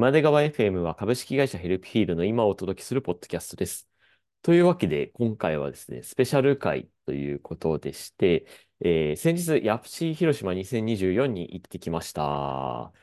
今出川 FM は株式会社ヘルプヒールの今をお届けするポッドキャストです。というわけで、今回はですね、スペシャル回ということでして、えー、先日、ヤプシー広島2024に行ってきました。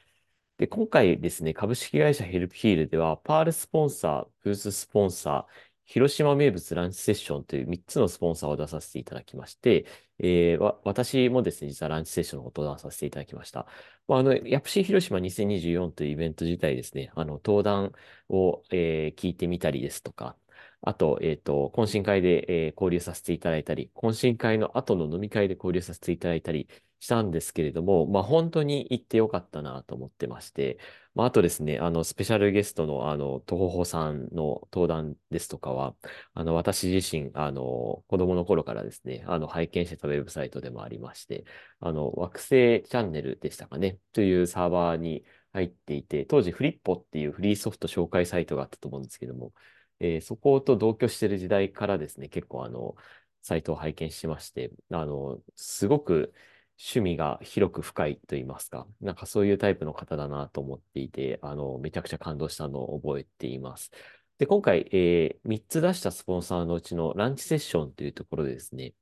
で、今回ですね、株式会社ヘルプヒールでは、パールスポンサー、ブーススポンサー、広島名物ランチセッションという3つのスポンサーを出させていただきまして、えー、私もですね、実はランチセッションのことを出させていただきました。まあ、あの、ヤプシー広島2024というイベント自体ですね、あの、登壇を、えー、聞いてみたりですとか、あと、えっ、ー、と、懇親会で、えー、交流させていただいたり、懇親会の後の飲み会で交流させていただいたりしたんですけれども、まあ、本当に行ってよかったなと思ってまして、まあ、あとですね、あの、スペシャルゲストの、あの、とほほさんの登壇ですとかは、あの、私自身、あの、子供の頃からですね、あの、拝見してたウェブサイトでもありまして、あの、惑星チャンネルでしたかね、というサーバーに入っていて、当時フリッポっていうフリーソフト紹介サイトがあったと思うんですけども、えー、そこと同居してる時代からですね、結構あの、サイトを拝見しまして、あの、すごく趣味が広く深いと言いますか、なんかそういうタイプの方だなと思っていて、あの、めちゃくちゃ感動したのを覚えています。で、今回、えー、3つ出したスポンサーのうちのランチセッションというところでですね、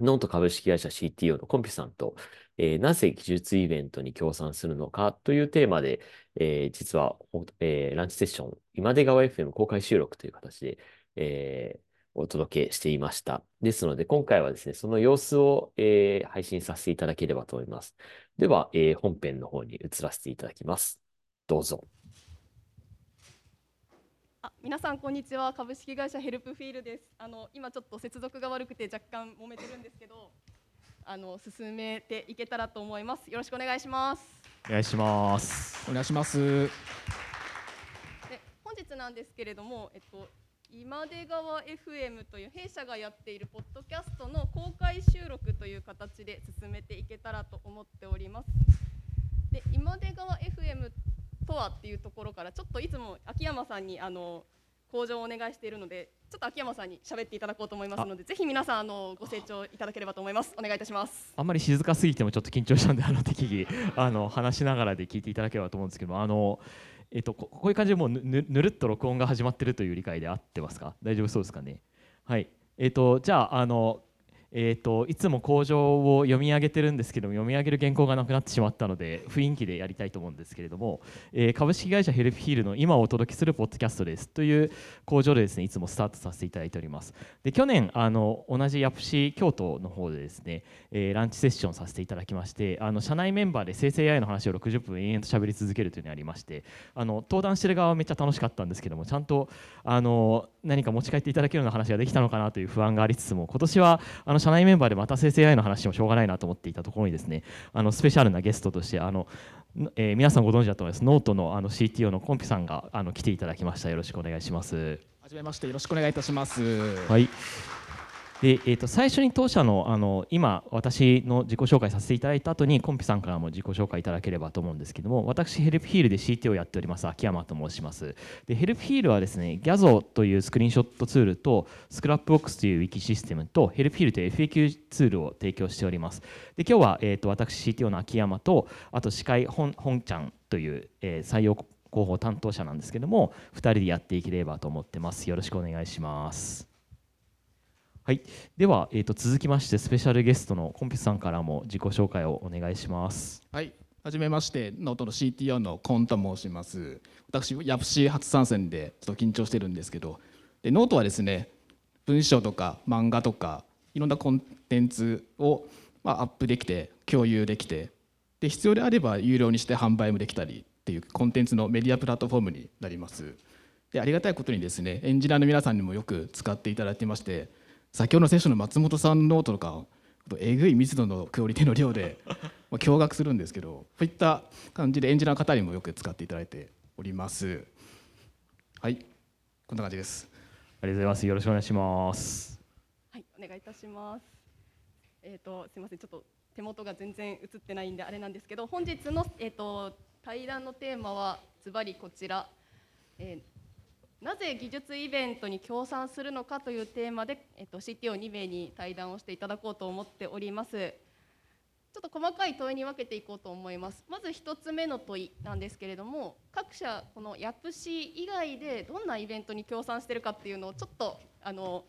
ノート株式会社 CTO の konpyuさんと、えー、なぜ技術イベントに協賛するのかというテーマで、えー、実は、えー、ランチセッション、今出川 FM 公開収録という形で、えお届けしていました。ですので、今回はですね、その様子を、え配信させていただければと思います。では、え本編の方に移らせていただきます。どうぞ。あ皆さんこんにちは株式会社 Helpfeel ですあの今ちょっと接続が悪くて若干揉めてるんですけどあの進めていけたらと思います。よろしくお願いします。お願いします。お願いします。で本日なんですけれどもえっと今出川 FM という弊社がやっているポッドキャストの公開収録という形で進めていけたらと思っております。で今出川 FM とはっていうところからちょっといつも秋山さんにあの向上をお願いしているのでちょっと秋山さんに喋っていただこうと思いますのでぜひ皆さんあのご清聴いただければと思います。お願いいたします。あんまり静かすぎてもちょっと緊張したんであの適宜 あの話しながらで聞いていただければと思うんですけどもあのえっとこういう感じでもうぬぬるっと録音が始まってるという理解で合ってますか？大丈夫そうですかね？はい。えっとじゃああのえーと、いつも工場を読み上げてるんですけども読み上げる原稿がなくなってしまったので雰囲気でやりたいと思うんですけれども、えー、株式会社ヘルプヒールの今をお届けするポッドキャストですという工場でですねいつもスタートさせていただいております。で去年あの同じ YAPC 京都の方でですね、えー、ランチセッションさせていただきましてあの社内メンバーで生成 AI の話を60分延々と喋り続けるというのがありましてあの登壇してる側はめっちゃ楽しかったんですけどもちゃんとあの何か持ち帰っていただけるような話ができたのかなという不安がありつつも今年はあの社内メンバーでまた生成 AI の話もしょうがないなと思っていたところにですねあのスペシャルなゲストとしてあの、えー、皆さんご存知だと思います。ノートのあの CTO の konpyuさんがあの来ていただきました。よろしくお願いします。はじめまして。よろしくお願いいたします。はいで、えー、と最初に当社のあの今私の自己紹介させていただいた後に konpyuさんからも自己紹介いただければと思うんですけども私ヘルプヒールで CT をやっております秋山と申します。でヘルプヒールはですね GAZO というスクリーンショットツールと Scrapbox というウィキシステムと Helpfeel という FAQ ツールを提供しております。で今日は、えー、と私 CTO の秋山とあと司会本本ちゃんという、えー、採用広報担当者なんですけども2人でやっていければと思ってます。よろしくお願いします。はい、では、えーと、続きましてスペシャルゲストの konpyuさんからも自己紹介をお願いします。はい、はじめましてノートの CTO のコンと申します。私 YAPC 初参戦でちょっと緊張してるんですけど、でノートはですね文章とか漫画とかいろんなコンテンツを、まあ、アップできて共有できてで必要であれば有料にして販売もできたりっていうコンテンツのメディアプラットフォームになります。でありがたいことにですねエンジニアの皆さんにもよく使っていただいてまして先ほどの選手の松本さんのノートとかえぐい密度のクオリティの量で驚愕するんですけどこういった感じでエンジニアの方にもよく使っていただいております。はい。こんな感じです。ありがとうございます。よろしくお願いします。はい。お願いいたします。えっ、ー、とすみません。ちょっと手元が全然映ってないんであれなんですけど本日のえっ、ー、と対談のテーマはズバリこちら、えーなぜ技術イベントに協賛するのかというテーマで、えっと、CTO2 名に対談をしていただこうと思っております。ちょっと細かい問いに分けていこうと思います。まず1つ目の問いなんですけれども各社この YAPC 以外でどんなイベントに協賛してるかっていうのをちょっとあの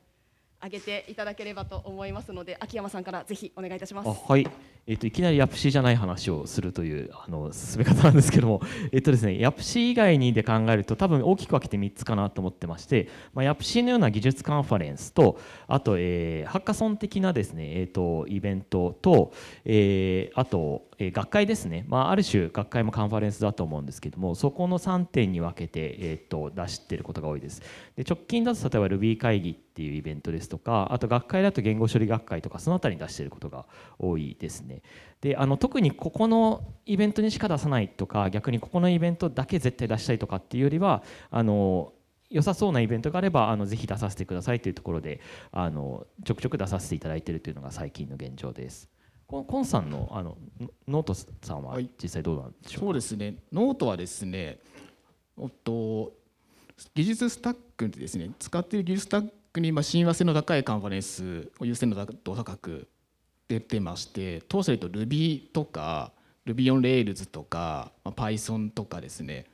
挙げていただければと思いますので秋山さんからぜひお願いいたします。あはい、えっといきなりヤプシーじゃない話をするというあの進め方なんですけども、えっとですね、ヤプシー以外にで考えると多分大きく分けて3つかなと思ってまして、まあ、ヤプシーのような技術カンファレンスとあと、えーハッカソン的なですね、えっとイベントと、えーあと、え学会ですね、まあ、ある種学会もカンファレンスだと思うんですけどもそこの3点に分けて、えっと出してることが多いです。で直近だと例えば Ruby 会議っていうイベントですとかあと学会だと言語処理学会とかそのあたりに出してることが多いですね。であの特にここのイベントにしか出さないとか逆にここのイベントだけ絶対出したいとかっていうよりはあの良さそうなイベントがあればあのぜひ出させてくださいというところであのちょくちょく出させていただいているというのが最近の現状です。 konpyuさんのあのノノートさんははい。実際どうなんでしょうか、そうですね。ノートはですねおっと技術スタックでですね使っている技術スタックにまあ親和性の高いカンファレンス優先度高く出てまして当社で言うと Ruby とか Ruby on Rails とか、まあ、Python とかですね。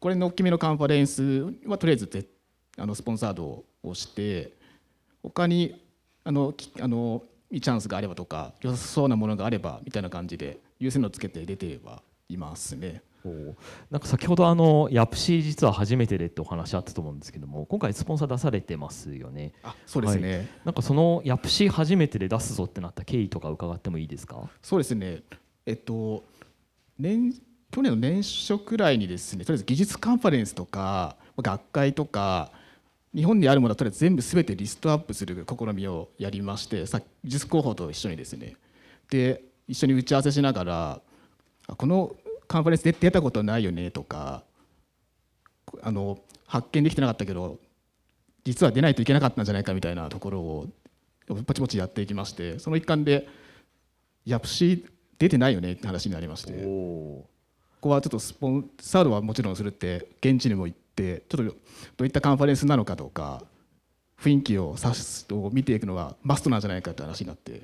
これの大きめのカンファレンスはとりあえずぜあのスポンサードをして他にあのきあのいいチャンスがあればとか良さそうなものがあればみたいな感じで優先度つけて出てはいますね。なんか先ほどあのヤプシー実は初めてでってお話あったと思うんですけども今回スポンサー出されてますよね。あそうですね、なんかそのヤプシー初めてで出すぞってなった経緯とか伺ってもいいですか？そうですね。えっと年去年の年初くらいにですねとりあえず技術カンファレンスとか学会とか日本にあるものはとりあえず全部すべてリストアップする試みをやりましてさ技術広報と一緒にですね。で一緒に打ち合わせしながらあこのカンファレンスで出たことないよねとかあの発見できてなかったけど実は出ないといけなかったんじゃないかみたいなところをぼちぼちやっていきましてその一環でヤプシー出てないよねって話になりまして。おここはちょっとスポンサードはもちろんするって現地にも行ってちょっとどういったカンファレンスなのかとか雰囲気を指すを見ていくのがマストなんじゃないかって話になって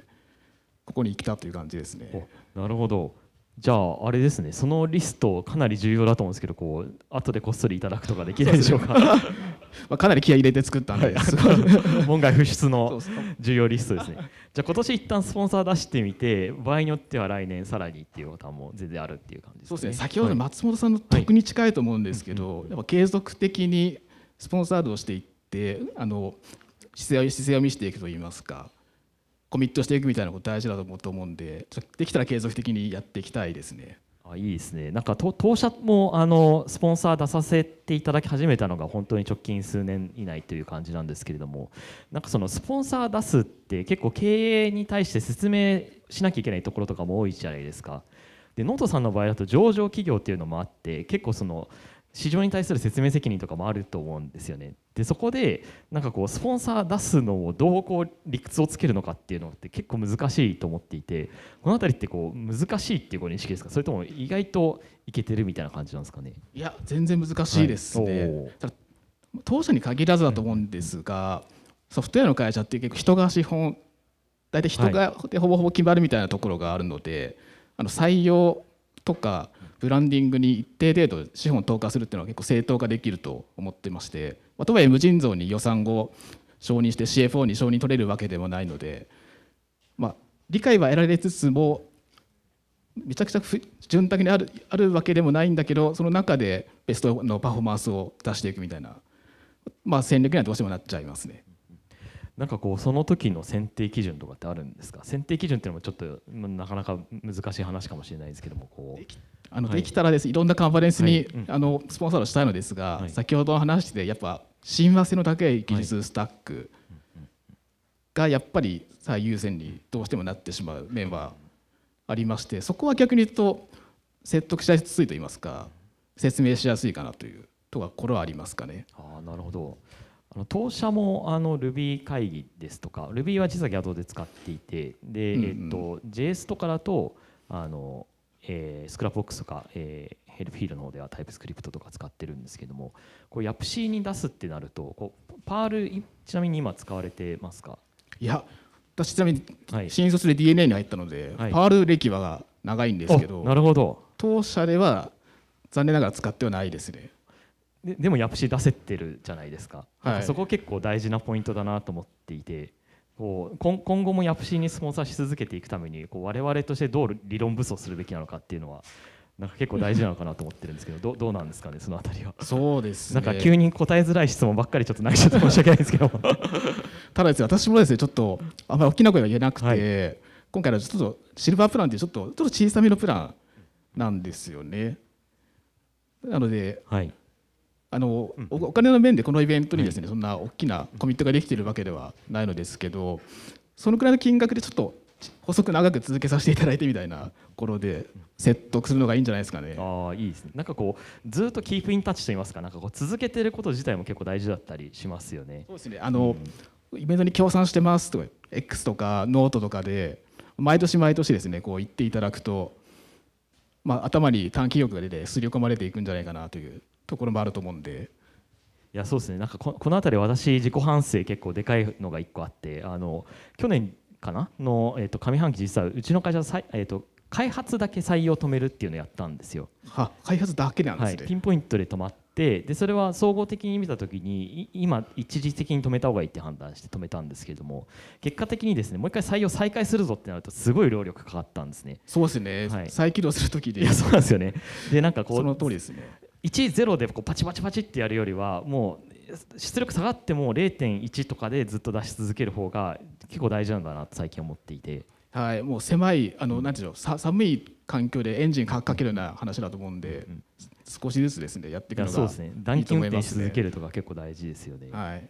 ここに来たという感じですね。なるほどじゃああれですね。そのリストかなり重要だと思うんですけどこう後でこっそりいただくとかできないでしょうか。まあ、かなり気合い入れて作ったんで、すごい。門外不出の重要リストですね。じゃあ今年一旦スポンサー出してみて場合によっては来年さらにっていうことはもう全然あるっていう感じですかね。そうですね。先ほど松本さんの得に近いと思うんですけど、やっぱ継続的にスポンサードをしていってあの姿勢を姿勢を見せていくといいますかコミットしていくみたいなこと大事だと思うと思うんでちょできたら継続的にやっていきたいですね。あいいですねなんか当社もあのスポンサー出させていただき始めたのが本当に直近数年以内という感じなんですけれどもなんかそのスポンサー出すって結構経営に対して説明しなきゃいけないところとかも多いじゃないですか。でノートさんの場合だと上場企業っていうのもあって結構その市場に対する説明責任とかもあると思うんですよね。でそこでなんかこうスポンサー出すのをどうこう理屈をつけるのかっていうのって結構難しいと思っていてこの辺りってこう難しいっていうご認識ですか？それとも意外といけてるみたいな感じなんですかね？いや全然難しいですね。はい当社に限らずだと思うんですが、ソフトウェアの会社って結構人が資本大体人がでほぼほぼ決まるみたいなところがあるので、あの採用とかブランディングに一定程度資本を投下するっていうのは結構正当化できると思ってまして、まあ、とはいえ無尽蔵に予算を承認して CFO に承認取れるわけでもないので、まあ、理解は得られつつもめちゃくちゃ潤沢にあるあるわけでもないんだけどその中でベストのパフォーマンスを出していくみたいな、まあ、戦略にはどうしてもなっちゃいますね。なんかこうその時の選定基準とかってあるんですか？選定基準っていうのもちょっとなかなか難しい話かもしれないですけどもこうあのはい。できたらです、い、ろんなカンファレンスに、あのスポンサードしたいのですが、はい。先ほどの話でやっぱ親和性の高い技術スタックがやっぱり最優先にどうしてもなってしまう面はありましてそこは逆に言うと説得しやすいと言いますか説明しやすいかなというところはありますかね。ああなるほど。あの当社もあの Ruby 会議ですとか Ruby は実は Gyazo で使っていてで、うんうん。えっと、JS とかだとあの、えー、 Scrapbox とか、えー、 Helpfeel の方では TypeScript とか使ってるんですけどもこう YAPC に出すってなるとこうパールいちなみに今使われてますか？いや私ちなみにはい。新卒で DNA に入ったので、はい。パール歴は長いんですけどおなるほど。当社では残念ながら使ってはないですね。ででもヤプシ出せてるじゃないですか,、はい。そこ結構大事なポイントだなと思っていてこう今今後もヤプシにスポンサーし続けていくためにこう我々としてどう理論武装するべきなのかっていうのはなんか結構大事なのかなと思ってるんですけどどうどうなんですかねそのあたりは。そうですね。なんか急に答えづらい質問ばっかりちょっと投げちゃって申し訳ないんですけど。ただですね私もですねちょっとあんまり大きな声は言えなくて、はい。今回のちょっとシルバープランってちょっとちょっと小さめのプランなんですよね。なのではいあの、おお金の面でこのイベントにですね、そんな大きなコミットができているわけではないのですけどそのくらいの金額でちょっと細く長く続けさせていただいてみたいなところで説得するのがいいんじゃないですかね。ああいいですね。なんかこうずっと keep in touch といいますか。なんかこう続けてること自体も結構大事だったりしますよね。そうですね。あの、イベントに協賛してますとか X とかノートとかで毎年毎年ですねこう言っていただくと、まあ、頭に短期力が出て刷り込まれていくんじゃないかなというところもあると思うんでいやそうですねなんかここの辺り私自己反省結構でかいのが1個あってあの去年かなの、えー、と上半期実はうちの会社さい、えー、と開発だけ採用止めるっていうのをやったんですよ。は開発だけなんではい、すね。ピンポイントで止まってでそれは総合的に見た時にい今一時的に止めた方がいいって判断して止めたんですけれども結果的にですねもう一回採用再開するぞってなるとすごい労力かかったんですね。そうですね、はい。再起動するときでいやそうなんですよね。でなんかこそのう通りですね。1-0でこうパチパチパチってやるよりはもう出力下がっても0.1とかでずっと出し続ける方が結構大事なんだなと最近思っていて。はい、もう狭いあのなんていうのさ寒い環境でエンジンかかけるような話だと思うんで、少しずつですねやっていくのがそうですね暖いいと気運転し続けるとか結構大事ですよね。はい。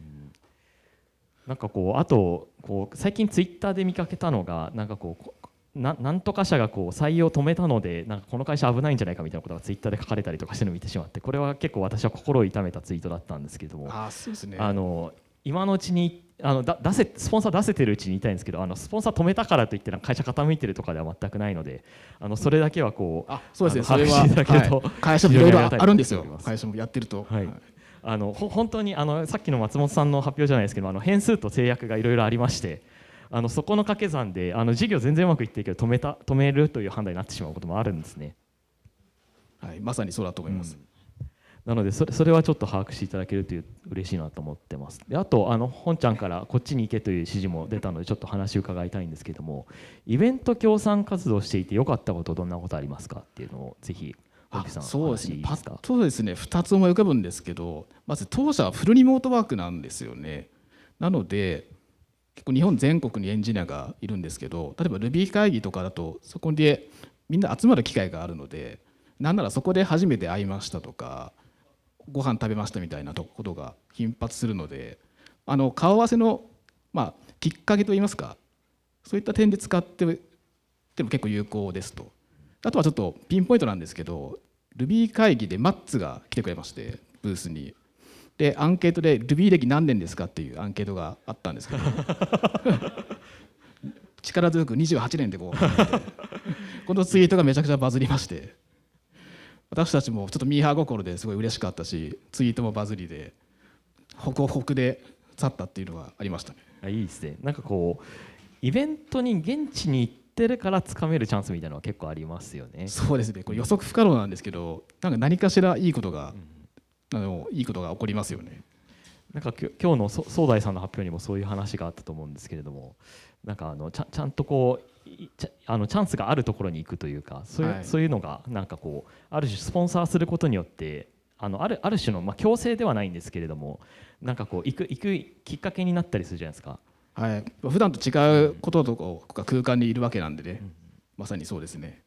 なんかこうあとこう最近ツイッターで見かけたのがなんかこうこななんとか社がこう採用止めたのでなんかこの会社危ないんじゃないかみたいなことがツイッターで書かれたりとかしてるのを見てしまってこれは結構私は心を痛めたツイートだったんですけれどもあーそうですね。あの今のうちにあのだ出せスポンサー出せてるうちに言いたいんですけどあのスポンサー止めたからといってなんか会社傾いてるとかでは全くないのであのそれだけはこうあそうですね。それは、はい会社もいろいろあるんですよ会社もやってると。はいあのほ本当にあのさっきの松本さんの発表じゃないですけどあの変数と制約がいろいろありましてあのそこの掛け算であの事業全然うまくいってるけど止めた止めるという判断になってしまうこともあるんですね。はい、まさにそうだと思います。なのでそれそれはちょっと把握していただけるという嬉しいなと思ってます。であとあの本ちゃんからこっちに行けという指示も出たのでちょっと話を伺いたいんですけどもイベント協賛活動していて良かったことどんなことありますかっていうのをぜひそうですね。パッとですね、2つ思い浮かぶんですけど、まず当社はフルリモートワークなんですよね。なので、結構日本全国にエンジニアがいるんですけど、例えば Ruby 会議とかだと、そこでみんな集まる機会があるので、なんならそこで初めて会いましたとか、ご飯食べましたみたいなことが頻発するので、あの顔合わせの、まあ、きっかけといいますか、そういった点で使ってでも結構有効ですと。あとはちょっとピンポイントなんですけど Ruby 会議でマッツが来てくれましてブースにでアンケートで Ruby 歴何年ですかっていうアンケートがあったんですけど 力強く28年でこうこのツイートがめちゃくちゃバズりまして私たちもちょっとミーハー心ですごい嬉しかったしツイートもバズりでホクホクで去ったっていうのがありましたね。あいいですね。なんかこうイベントに現地に行ってるからつかめるチャンスみたいなのは結構ありますよね。そうですね。これ予測不可能なんですけどなんか何かしらいいことが、あのいいことが起こりますよねなんかきょ今日のそ総大さんの発表にもそういう話があったと思うんですけれどもなんかあのちゃんちゃんとこういちゃあのチャンスがあるところに行くというかそういう,、はい。そういうのがなんかこうある種スポンサーすることによってあのあるある種の、まあ、強制ではないんですけれどもなんかこう行く行くきっかけになったりするじゃないですか。はい。普段と違うこととか空間にいるわけなんでね、まさにそうですね。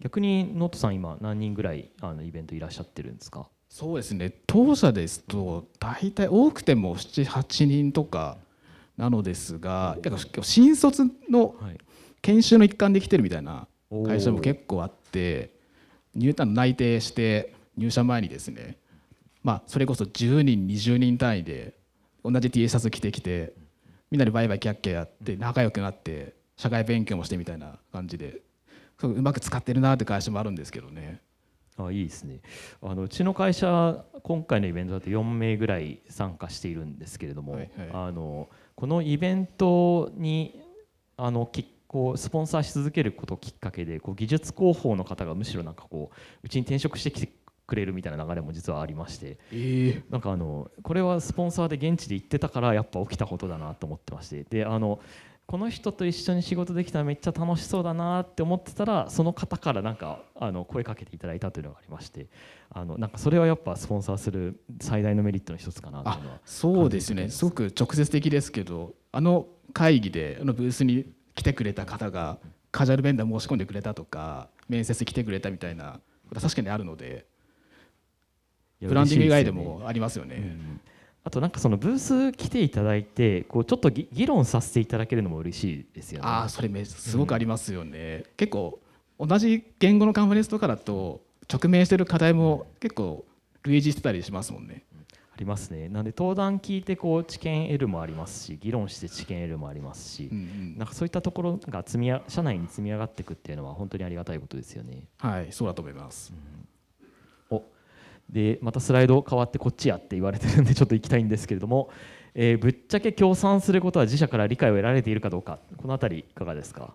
逆にノートさん今何人ぐらいあのイベントいらっしゃってるんですか？そうですね。当社ですと大体多くても78人とかなのですがだから新卒のはい。研修の一環で来てるみたいな会社も結構あって入団内定して入社前にですねまあそれこそ10人20人単位で同じ T シャツ着てきてみんなでバイバイキャッキャやって仲良くなって社会勉強もしてみたいな感じでうまく使ってるなって会社もあるんですけどねあいいですね。あのうちの会社今回のイベントだと4名ぐらい参加しているんですけれども、はいはい。あのこのイベントにあのきこうスポンサーし続けることをきっかけでこう技術広報の方がむしろなんかこううちに転職してきてくれるみたいな流れも実はありましてええ。なんかあのこれはスポンサーで現地で行ってたからやっぱ起きたことだなと思ってまして。であのこの人と一緒に仕事できたらめっちゃ楽しそうだなって思ってたらその方からなんかあの声かけていただいたというのがありましてあのなんかそれはやっぱスポンサーする最大のメリットの一つかなというのはそうですね。す。すごく直接的ですけどあの会議であのブースに来てくれた方がカジュアルベンダー申し込んでくれたとか面接来てくれたみたいな確かにあるのでブランディング以外でもありますよね。うんあとなんかそのブース来ていただいてこうちょっと議議論させていただけるのも嬉しいですよね。ああそれめすごくありますよね、結構同じ言語のカンファレンスとかだと直面してる課題も結構類似してたりしますもんねありますね。なんで登壇聞いてこう知見得るもありますし議論して知見得るもありますし、うんうんなんかそういったところが積みや社内に積み上がっていくっていうのは本当にありがたいことですよね。はいそうだと思います、おでまたスライド変わってこっちやって言われてるんでちょっと行きたいんですけれども、えーぶっちゃけ協賛することは自社から理解を得られているかどうかこのあたりいかがですか？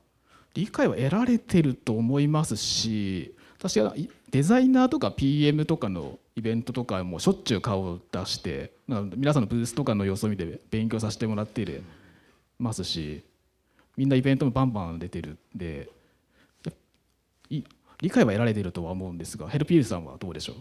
理解は得られてると思いますし私はデザイナーとか PM とかのイベントとかもしょっちゅう顔を出して皆さんのブースとかの様子を見て勉強させてもらっていますしみんなイベントもバンバン出てるんで理解は得られているとは思うんですがヘルピールさんはどうでしょう？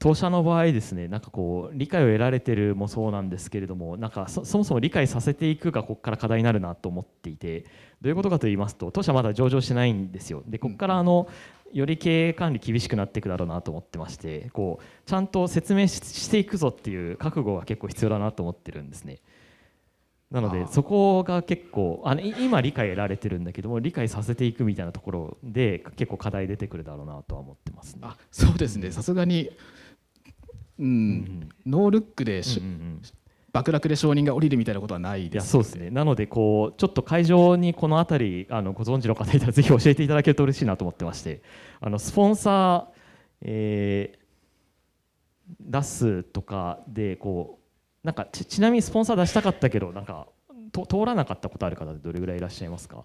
当社の場合ですねなんかこう理解を得られてるもそうなんですけれどもなんかそそもそも理解させていくがここから課題になるなと思っていてどういうことかと言いますと当社まだ上場してないんですよ。でここからあのより経営管理厳しくなっていくだろうなと思ってましてこうちゃんと説明ししていくぞっていう覚悟が結構必要だなと思ってるんですね。なのでそこが結構あのい今理解得られてるんだけども理解させていくみたいなところで結構課題出てくるだろうなとは思ってますね。あそうですね。さすがに、うん。うんノールックでし、うんうんうん。爆落で承認が降りるみたいなことはないいやですそうですね。なのでこうちょっと会場にこの辺りあのご存知の方いたらぜひ教えていただけると嬉しいなと思ってまして。あのスポンサー、えー出すとかでこうなんかちちなみにスポンサー出したかったけどなんかと通らなかったことある方ってどれぐらいいらっしゃいますか？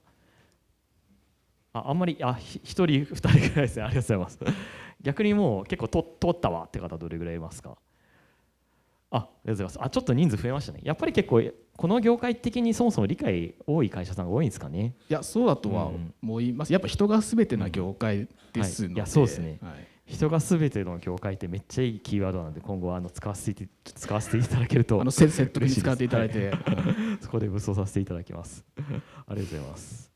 ああんまりあひ一人二人ぐらいですね。ありがとうございます。逆にもう結構と通ったわって方どれぐらいいますか？あありがとうございます。あちょっと人数増えましたね。やっぱり結構この業界的にそもそも理解多い会社さんが多いんですかね？いやそうだとは思います、やっぱ人が全てな業界ですので、はいいやそうですね。はい。人が全ての業界ってめっちゃいいキーワードなんで今後はあの使わせてい使わせていただけるとあのせ説得に使っていただいて、そこで武装させていただきます。ありがとうございます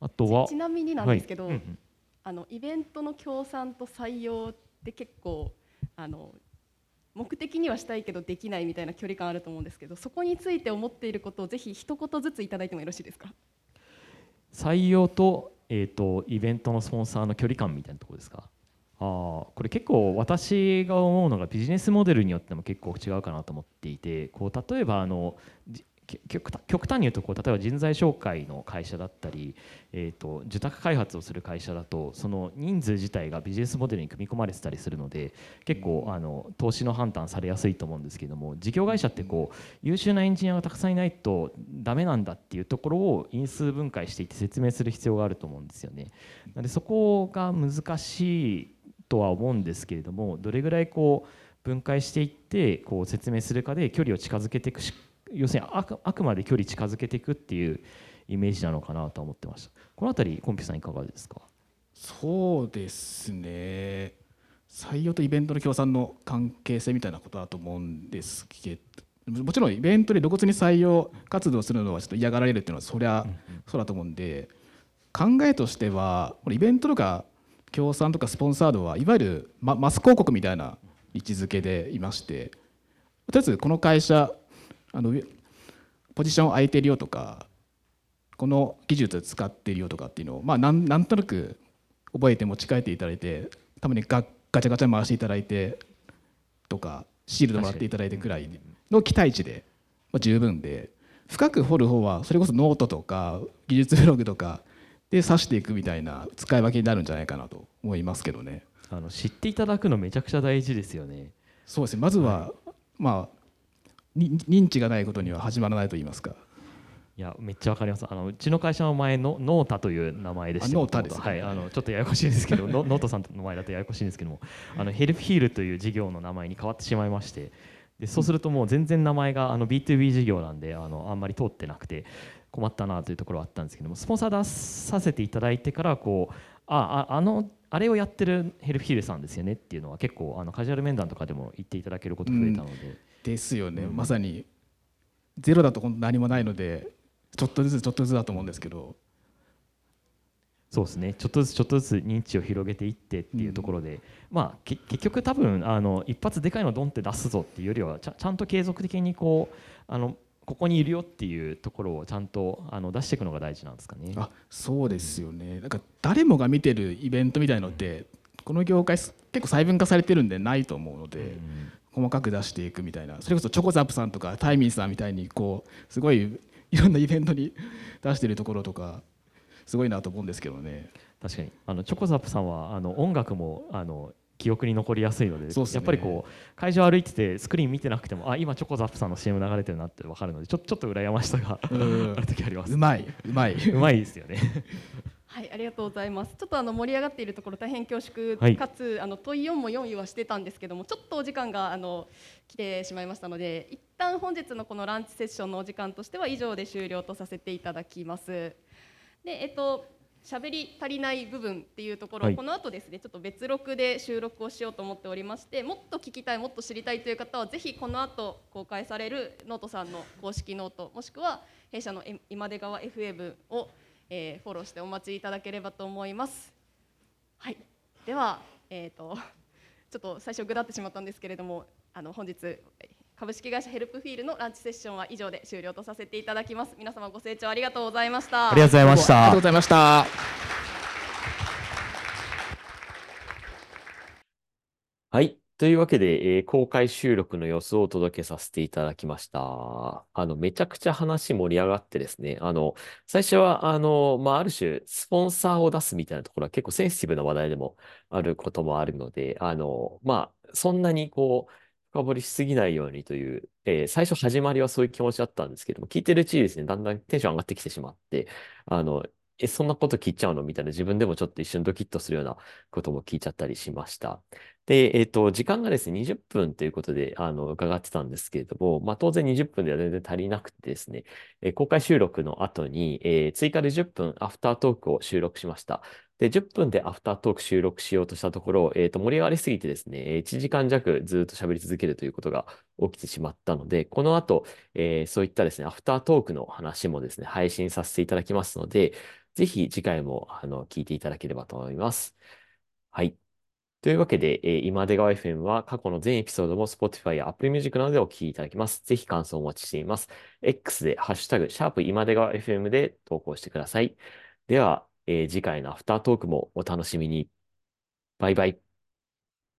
あとはちなみになんですけど、はい。うんうん。あのイベントの協賛と採用って結構あの目的にはしたいけどできないみたいな距離感あると思うんですけどそこについて思っていることをぜひ一言ずついただいてもよろしいですか？採用と,、えー、とイベントのスポンサーの距離感みたいなところですか？あーこれ結構私が思うのがビジネスモデルによっても結構違うかなと思っていてこう例えばあの極端に言うとこう例えば人材紹介の会社だったり、えー、と受託開発をする会社だとその人数自体がビジネスモデルに組み込まれてたりするので結構あの投資の判断されやすいと思うんですけども事業会社ってこう優秀なエンジニアがたくさんいないとダメなんだっていうところを因数分解していって説明する必要があると思うんですよね。なのでそこが難しいとは思うんですけれどもどれぐらいこう分解していってこう説明するかで距離を近づけていくし要するにあくあくまで距離近づけていくっていうイメージなのかなと思ってました。このあたりコンピュさんいかがですか？そうですね。採用とイベントの協賛の関係性みたいなことだと思うんですけどもちろんイベントで露骨に採用活動するのはちょっと嫌がられるっていうのはそりゃそうだと思うんで考えとしてはイベントとか協賛とかスポンサードはいわゆるママス広告みたいな位置づけでいましてとりあえずこの会社あのポジション空いてるよとかこの技術使ってるよとかっていうのを、まあ、なんなんとなく覚えて持ち帰っていただいてたまにガガチャガチャ回していただいてとかシールとかもらっていただいてくらいの期待値で、まあ、十分で深く掘る方はそれこそノートとか技術ブログとかで指していくみたいな使い分けになるんじゃないかなと思いますけどね。あの知っていただくのめちゃくちゃ大事ですよね。そうですねまずは、まあに認知がないことには始まらないと言いますか。いやめっちゃわかります。あのうちの会社の前のノータという名前でしてあノータですねはいあのちょっとややこしいんですけどノノートさんの前だとややこしいんですけどもあのヘルプヒールという事業の名前に変わってしまいましてでそうするともう全然名前があの B2B 事業なんであのあんまり通ってなくて困ったなというところはあったんですけどもスポンサー出させていただいてからこうあああのあれをやってるヘルプヒールさんですよねっていうのは結構あのカジュアル面談とかでも言っていただけること増えたので、ですよね、うん。まさにゼロだと何もないのでちょっとずつちょっとずつだと思うんですけど。そうですね。ちょっとずつちょっとずつ認知を広げていってっていうところで、まあけ結局多分あの一発でかいのドンって出すぞっていうよりはちゃんと継続的にこうあのここにいるよっていうところをちゃんとあの出していくのが大事なんですかね。あそうですよね。なんか誰もが見てるイベントみたいのってこの業界す結構細分化されてるんでないと思うので、うん細かく出していくみたいなそれこそチョコザップさんとかタイミンさんみたいにこうすごいいろんなイベントに出してるところとかすごいなと思うんですけどね。確かにあのチョコザップさんはあの音楽もあの記憶に残りやすいのでねやっぱりこう会場歩いててスクリーン見てなくてもあ今チョコザップさんの CM 流れてるなって分かるのでちょちょっと羨ましさがうん ある時あります。うまいうまい。うまいですよね。はい、ありがとうございます。ちょっとあの盛り上がっているところ大変恐縮、はいかつあの問い4も用意はしてたんですけども、ちょっとお時間があの来てしまいましたので、一旦本日のこのランチセッションのお時間としては以上で終了とさせていただきます。で、えっと喋り足りない部分っていうところ、はいこの後ですねちょっと別録で収録をしようと思っておりましてもっと聞きたいもっと知りたいという方はぜひこの後公開されるノートさんの公式ノートもしくは弊社のえ今出川 FM を、えーフォローしてお待ちいただければと思います。はい、では、えー、と ちょっと最初ぐだってしまったんですけれどもあの本日株式会社ヘルプフィールのランチセッションは以上で終了とさせていただきます皆様ご清聴ありがとうございましたありがとうございましたありがとうご。ざいました。はい。というわけで、えー公開収録の様子をお届けさせていただきました。あの、めちゃくちゃ話盛り上がってですね、あの、最初は、あの、まあ、ある種、スポンサーを出すみたいなところは結構センシティブな話題でもあることもあるので、あの、まあ、そんなにこう、深掘りしすぎないようにという、えー最初始まりはそういう気持ちだったんですけども、聞いてるうちにですね、だんだんテンション上がってきてしまって、あの、え、そんなこと聞いちゃうの？みたいな自分でもちょっと一瞬ドキッとするようなことも聞いちゃったりしました。で、えっと、時間がですね、20分ということで、あの、伺ってたんですけれども、まあ、当然20分では全然足りなくてですね、えー公開収録の後に、えー追加で10分アフタートークを収録しました。で、10分でアフタートーク収録しようとしたところ、えっと、盛り上がりすぎてですね、1時間弱ずっと喋り続けるということが起きてしまったので、この後、えーそういったですね、アフタートークの話もですね、配信させていただきますので、ぜひ次回も、あの、聞いていただければと思います。はい。というわけで、えー今出川 FM は過去の全エピソードも Spotify や Apple Music などでお聞きいただきます。ぜひ感想をお待ちしています。X でハッシュタグ、シャープ今出川 FM で投稿してください。では、えー次回のアフタートークもお楽しみに。バイバイ。